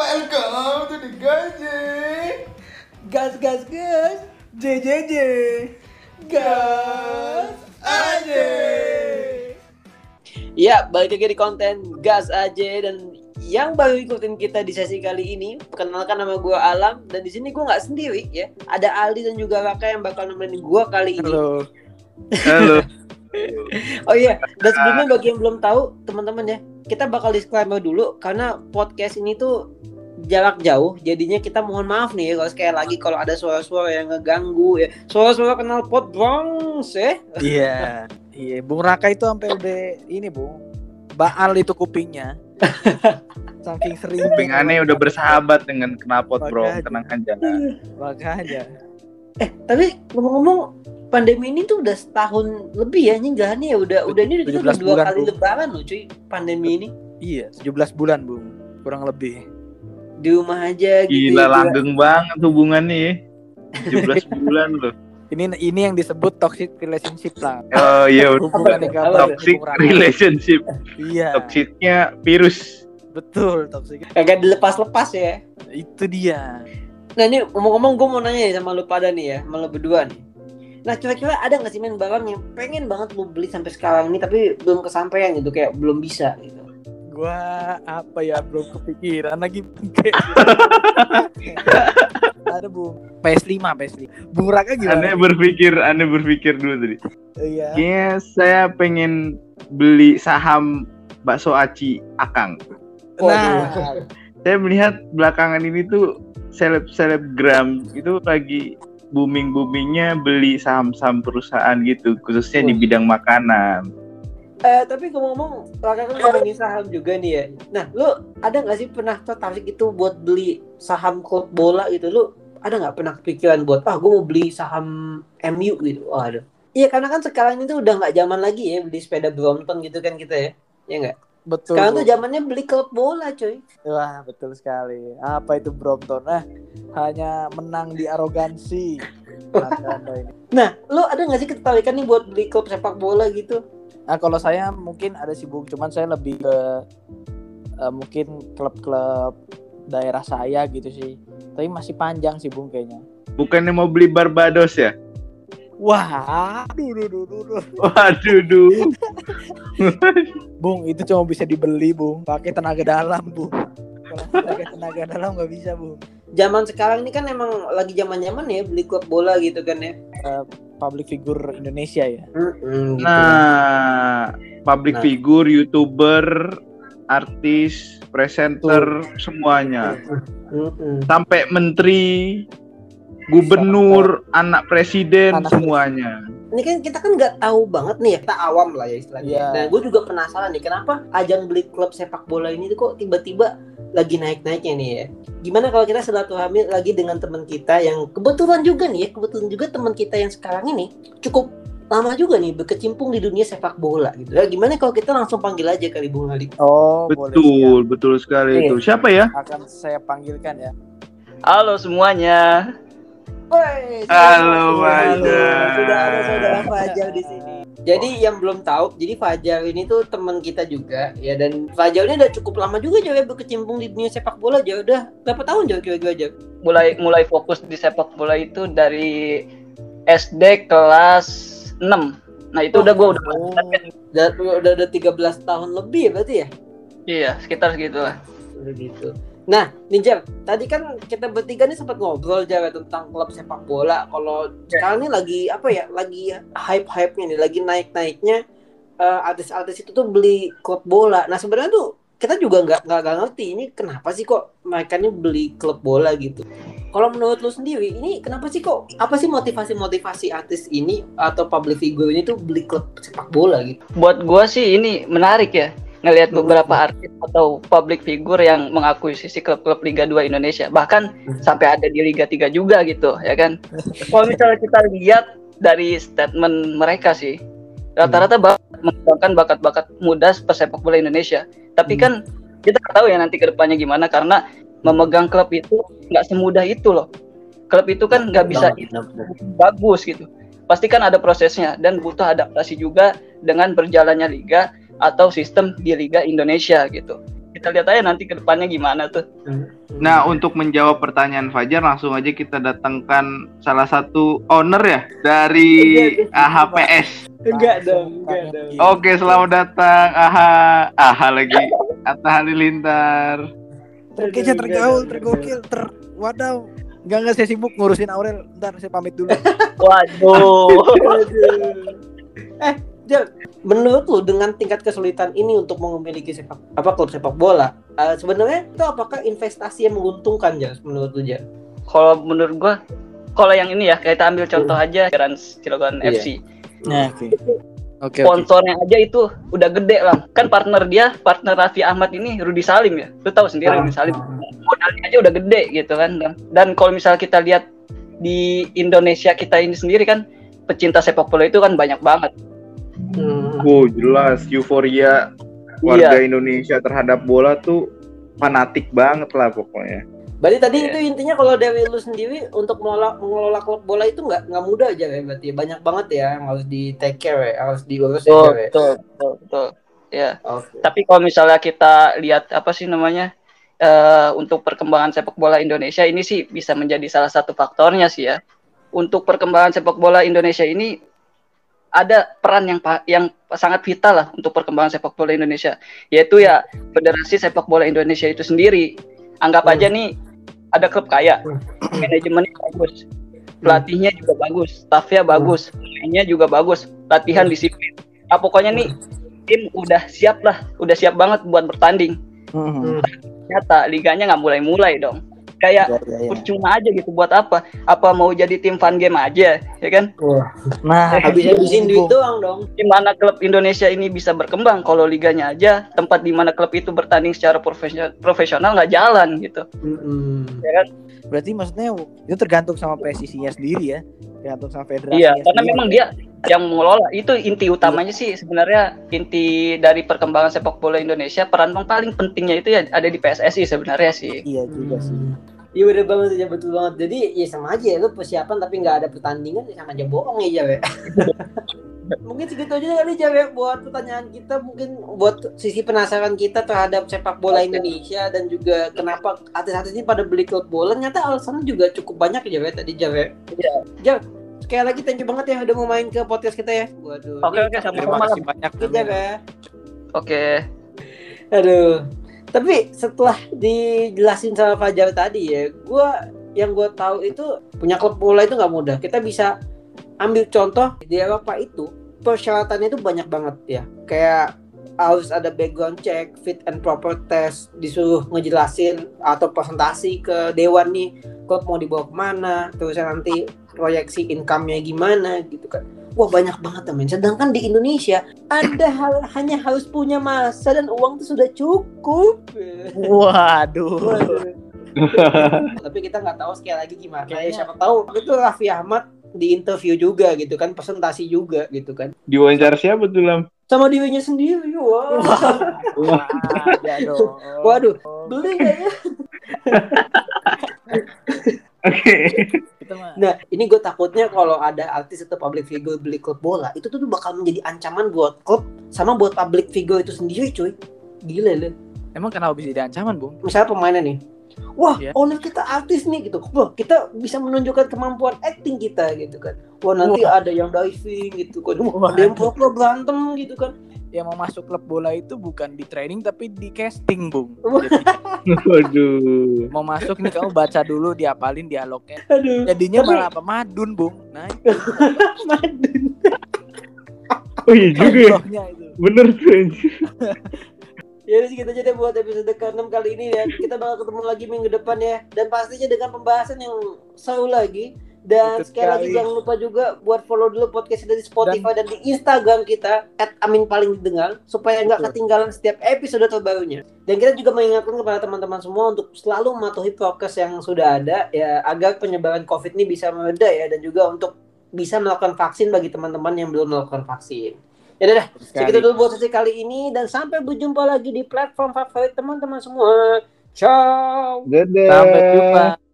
Welcome to the Gaji. Gas gas gas. JJJ. Gas aja. Ya, balik lagi di konten Gas aja dan yang baru ikutin kita di sesi kali ini, perkenalkan nama gue Alam dan di sini gue nggak sendiri ya. Ada Aldi dan juga Raka yang bakal nemenin gue kali ini. Halo. Halo. Oh iya, dan sebelumnya bagi yang belum tahu teman-teman ya, kita bakal disclaimer dulu karena podcast ini tuh jarak jauh, jadinya kita mohon maaf nih kalau sekali lagi kalau ada suara-suara yang ngeganggu ya, suara-suara kenal pot Bronx ya. Iya. Iya, Bung Raka itu sampai udah ini, Bung. Baal itu kupingnya. Saking sering Kuping aneh udah bersahabat dengan knalpot bro, tenang aja. Makanya. Eh, tapi ngomong-ngomong pandemi ini tuh udah setahun lebih ya nyinggahannya ya udah udah ini udah 17 dua bulan, kali Bu. lebaran loh cuy pandemi ini Iya, 17 bulan, Bung. Kurang lebih. di rumah aja gitu Gila ya, langgeng banget hubungannya ya. 17 bulan loh. Ini ini yang disebut toxic relationship lah. Oh iya, Hubungan toxic Raka. relationship. Iya, Toksiknya virus. betul toxic. kagak dilepas-lepas ya Itu dia. Nah ini ngomong-ngomong gue mau nanya nih sama lu pada nih ya, sama lu berdua nih. Nah kira-kira ada nggak sih main barang yang pengen banget lu beli sampai sekarang ini tapi belum kesampaian gitu kayak belum bisa gitu. Gua apa ya belum kepikiran lagi. Ada Bung. PS5, PS5. Bung Raka Aneh gimana? berpikir, aneh berpikir dulu tadi. Iya. Kayaknya saya pengen beli saham bakso aci Akang. Nah, Saya melihat belakangan ini tuh seleb selebgram itu lagi booming boomingnya beli saham-saham perusahaan gitu, khususnya di bidang makanan. Eh tapi ngomong-ngomong, Raka kan ngomongin saham juga nih ya. Nah lu ada nggak sih pernah tertarik itu buat beli saham klub bola gitu? Lu ada nggak pernah kepikiran buat ah gue mau beli saham MU gitu? Wah ada. Iya karena kan sekarang itu udah nggak zaman lagi ya beli sepeda Brompton gitu kan kita ya. Ya nggak? Betul. Sekarang tuh zamannya beli klub bola coy. Wah, betul sekali. Apa itu Brompton? Nah, hanya menang di arogansi. Ini. Nah, lu ada nggak sih ketertarikan nih buat beli klub sepak bola gitu? Nah, kalau saya mungkin ada sih Bung, cuman saya lebih ke eh, mungkin klub-klub daerah saya gitu sih. Tapi masih panjang sih Bung kayaknya. Bukannya mau beli Barbados ya? Wah, aduh, duh, duh, duh, duh. Waduh, duh. Bung, itu cuma bisa dibeli, Bung. Pakai tenaga dalam, Bung. Kalau pakai tenaga dalam nggak bisa, Bung. Zaman sekarang ini kan emang lagi zaman-zaman ya beli klub bola gitu kan ya. Public figure Indonesia ya. Mm-mm, gitu. Nah, public Nah. figure, youtuber, artis, presenter, semuanya. Mm-mm. Sampai menteri, gubernur, anak presiden, Anak semuanya. Ini kan kita kan nggak tahu banget nih ya, kita awam lah ya istilahnya. Iya. Nah, gue juga penasaran nih, kenapa ajang beli klub sepak bola ini tuh kok tiba-tiba lagi naik-naiknya nih ya? Gimana kalau kita silaturahmi lagi dengan teman kita yang kebetulan juga nih ya, kebetulan juga teman kita yang sekarang ini cukup lama juga nih berkecimpung di dunia sepak bola gitu. Nah, gimana kalau kita langsung panggil aja kali Bung Ali? Oh, boleh. Betul, betul sekali Iya. itu. Siapa ya? Akan saya panggilkan ya. Halo semuanya. Woi, Halo, sudah- Fajar. Sudah ada saudara Fajar di sini. Jadi yang belum tahu, jadi Fajar ini tuh teman kita juga ya dan Fajar ini udah cukup lama juga Jauh ya berkecimpung di dunia sepak bola Jauh udah berapa tahun Jauh kira-kira Jauh? Mulai mulai fokus di sepak bola itu dari SD kelas 6. Nah, itu udah gua udah Oh, Udah, udah udah 13 tahun lebih ya berarti ya? iya, sekitar segitu lah. Udah gitu. Nah, Ninja, tadi kan kita bertiga nih sempat ngobrol Jar tentang klub sepak bola. Kalau sekarang ini lagi apa ya? Lagi hype-hype-nya nih, lagi naik-naiknya eh, artis-artis itu tuh beli klub bola. Nah, sebenarnya tuh kita juga nggak nggak nggak ngerti ini kenapa sih kok mereka ini beli klub bola gitu. Kalau menurut lu sendiri, ini kenapa sih kok apa sih motivasi-motivasi artis ini atau public figure ini tuh beli klub sepak bola gitu? Buat gua sih ini menarik ya ngelihat beberapa artis atau public figure yang mengakuisisi klub-klub Liga 2 Indonesia. Bahkan sampai ada di Liga 3 juga gitu, ya kan? Kalau misalnya kita lihat dari statement mereka sih, rata-rata bakat mengembangkan bakat-bakat muda pesepak bola Indonesia. Tapi kan kita tahu ya nanti ke depannya gimana karena memegang klub itu nggak semudah itu loh. Klub itu kan nggak bisa bagus gitu. Pasti kan ada prosesnya dan butuh adaptasi juga dengan berjalannya liga atau sistem di Liga Indonesia gitu. kita lihat aja nanti ke depannya gimana tuh. Nah, untuk menjawab pertanyaan Fajar, langsung aja kita datangkan salah satu owner ya dari AHPS. Enggak dong, enggak dong. Oke, selamat datang AHA. AHA lagi. Atta Halilintar. Terkece, tergaul, tergokil, ter wadaw. Enggak enggak saya sibuk ngurusin Aurel. Ntar saya pamit dulu. Waduh. eh, Jal, menurut lu dengan tingkat kesulitan ini untuk memiliki sepak apa klub sepak bola, eh, sebenarnya itu apakah investasi yang menguntungkan Jal menurut lu Jal? kalau menurut gua kalau yang ini ya kita ambil contoh aja Rans Cilegon Iya. FC. Nah, oke. Oke, oke. Sponsornya aja itu udah gede lah. Kan partner dia, partner Raffi Ahmad ini Rudi Salim ya. Lu tahu sendiri Rudi Salim. Modalnya aja udah gede gitu kan. Dan, dan kalau misal kita lihat di Indonesia kita ini sendiri kan pecinta sepak bola itu kan banyak banget. Hmm. Oh, jelas euforia warga Iya. Indonesia terhadap bola tuh fanatik banget lah pokoknya. Berarti tadi Iya. itu intinya kalau dari lu sendiri untuk mengelola, mengelola klub bola itu nggak nggak mudah aja ya berarti banyak banget ya yang harus di take care ya, harus diurus ya. Betul, ya. betul, betul, betul. Ya. Oke. Tapi kalau misalnya kita lihat apa sih namanya eh, untuk perkembangan sepak bola Indonesia ini sih bisa menjadi salah satu faktornya sih ya. Untuk perkembangan sepak bola Indonesia ini ada peran yang yang sangat vital lah untuk perkembangan sepak bola Indonesia, yaitu ya Federasi Sepak Bola Indonesia itu sendiri. Anggap Hmm. aja nih ada klub kaya, Hmm. manajemennya bagus, pelatihnya juga bagus, staffnya bagus, pemainnya juga bagus, latihan Hmm. disiplin. Nah, pokoknya nih tim udah siap lah, udah siap banget buat bertanding. Hmm. Ternyata liganya nggak mulai-mulai dong. Kayak Ya, ya, ya. percuma aja gitu buat apa? Apa mau jadi tim fun game aja, ya kan? Wah, Nah, habis-habisin duit doang dong. Gimana klub Indonesia ini bisa berkembang kalau liganya aja tempat di mana klub itu bertanding secara profesional profesional nggak jalan gitu, Mm-mm. ya kan? Berarti maksudnya itu tergantung sama presisinya sendiri ya. Tergantung sama federasinya Iya, karena sendiri. memang dia yang mengelola itu inti utamanya sih sebenarnya inti dari perkembangan sepak bola Indonesia peran yang paling pentingnya itu ya ada di PSSI sebenarnya sih. Iya juga sih. Iya bener banget ya betul banget. Jadi ya sama aja ya lu persiapan tapi nggak ada pertandingan ya sama aja bohong ya mungkin segitu aja kali Jawe buat pertanyaan kita mungkin buat sisi penasaran kita terhadap sepak bola Indonesia dan juga kenapa artis-artis ini pada beli klub bola ternyata alasannya juga cukup banyak ya Jawe tadi Jawe. Iya. Jawe sekali lagi thank you banget ya udah mau main ke podcast kita ya. Waduh. Oke, oke, sama-sama. Terima kasih banyak. Oke. Aduh. Tapi setelah dijelasin sama Fajar tadi ya, gua yang gue tahu itu punya klub bola itu nggak mudah. Kita bisa ambil contoh di Eropa itu persyaratannya itu banyak banget ya. Kayak harus ada background check, fit and proper test, disuruh ngejelasin atau presentasi ke dewan nih, klub mau dibawa ke mana, terus nanti proyeksi income-nya gimana gitu kan. Wah banyak banget temen. Sedangkan di Indonesia ada hal hanya harus punya masa dan uang itu sudah cukup. Waduh. Waduh. Tapi kita nggak tahu sekali lagi gimana. Ya, Kayaknya- siapa tahu itu Raffi Ahmad di interview juga gitu kan, presentasi juga gitu kan. Diwawancara siapa tuh Lam? Sama dirinya sendiri. Wah, ya dong. Waduh, beli nggak ya? Oke. Kita mah Nah, ini gue takutnya kalau ada artis atau public figure beli klub bola, itu tuh bakal menjadi ancaman buat klub sama buat public figure itu sendiri, cuy. Gila lu. emang kenapa bisa jadi ancaman, Bung? Misalnya pemainnya nih, wah Iya. owner kita artis nih gitu, wah kita bisa menunjukkan kemampuan acting kita gitu kan, wah nanti ada yang diving gitu kan, wah, ada yang berantem gitu kan, Yang mau masuk klub bola itu bukan di training tapi di casting, Bung. Jadi, Waduh. mau masuk nih kamu baca dulu diapalin dialognya. aduh, Jadinya malah apa? Madun, Bung. Nah, itu madun. Oh iya juga ya. Bener tuh. anjir. Ya udah segitu aja deh buat episode ke-6 kali ini ya. Kita bakal ketemu lagi minggu depan ya. Dan pastinya dengan pembahasan yang seru lagi. Dan Betul sekali lagi jangan lupa juga buat follow dulu podcast kita di Spotify dan, di Instagram kita @amin paling didengar supaya nggak ketinggalan setiap episode terbarunya. Dan kita juga mengingatkan kepada teman-teman semua untuk selalu mematuhi prokes yang sudah ada ya agar penyebaran COVID ini bisa mereda ya dan juga untuk bisa melakukan vaksin bagi teman-teman yang belum melakukan vaksin. Ya udah dah, Segitu dulu buat sesi kali ini dan sampai berjumpa lagi di platform favorit teman-teman semua. Ciao. Dadah. Sampai jumpa.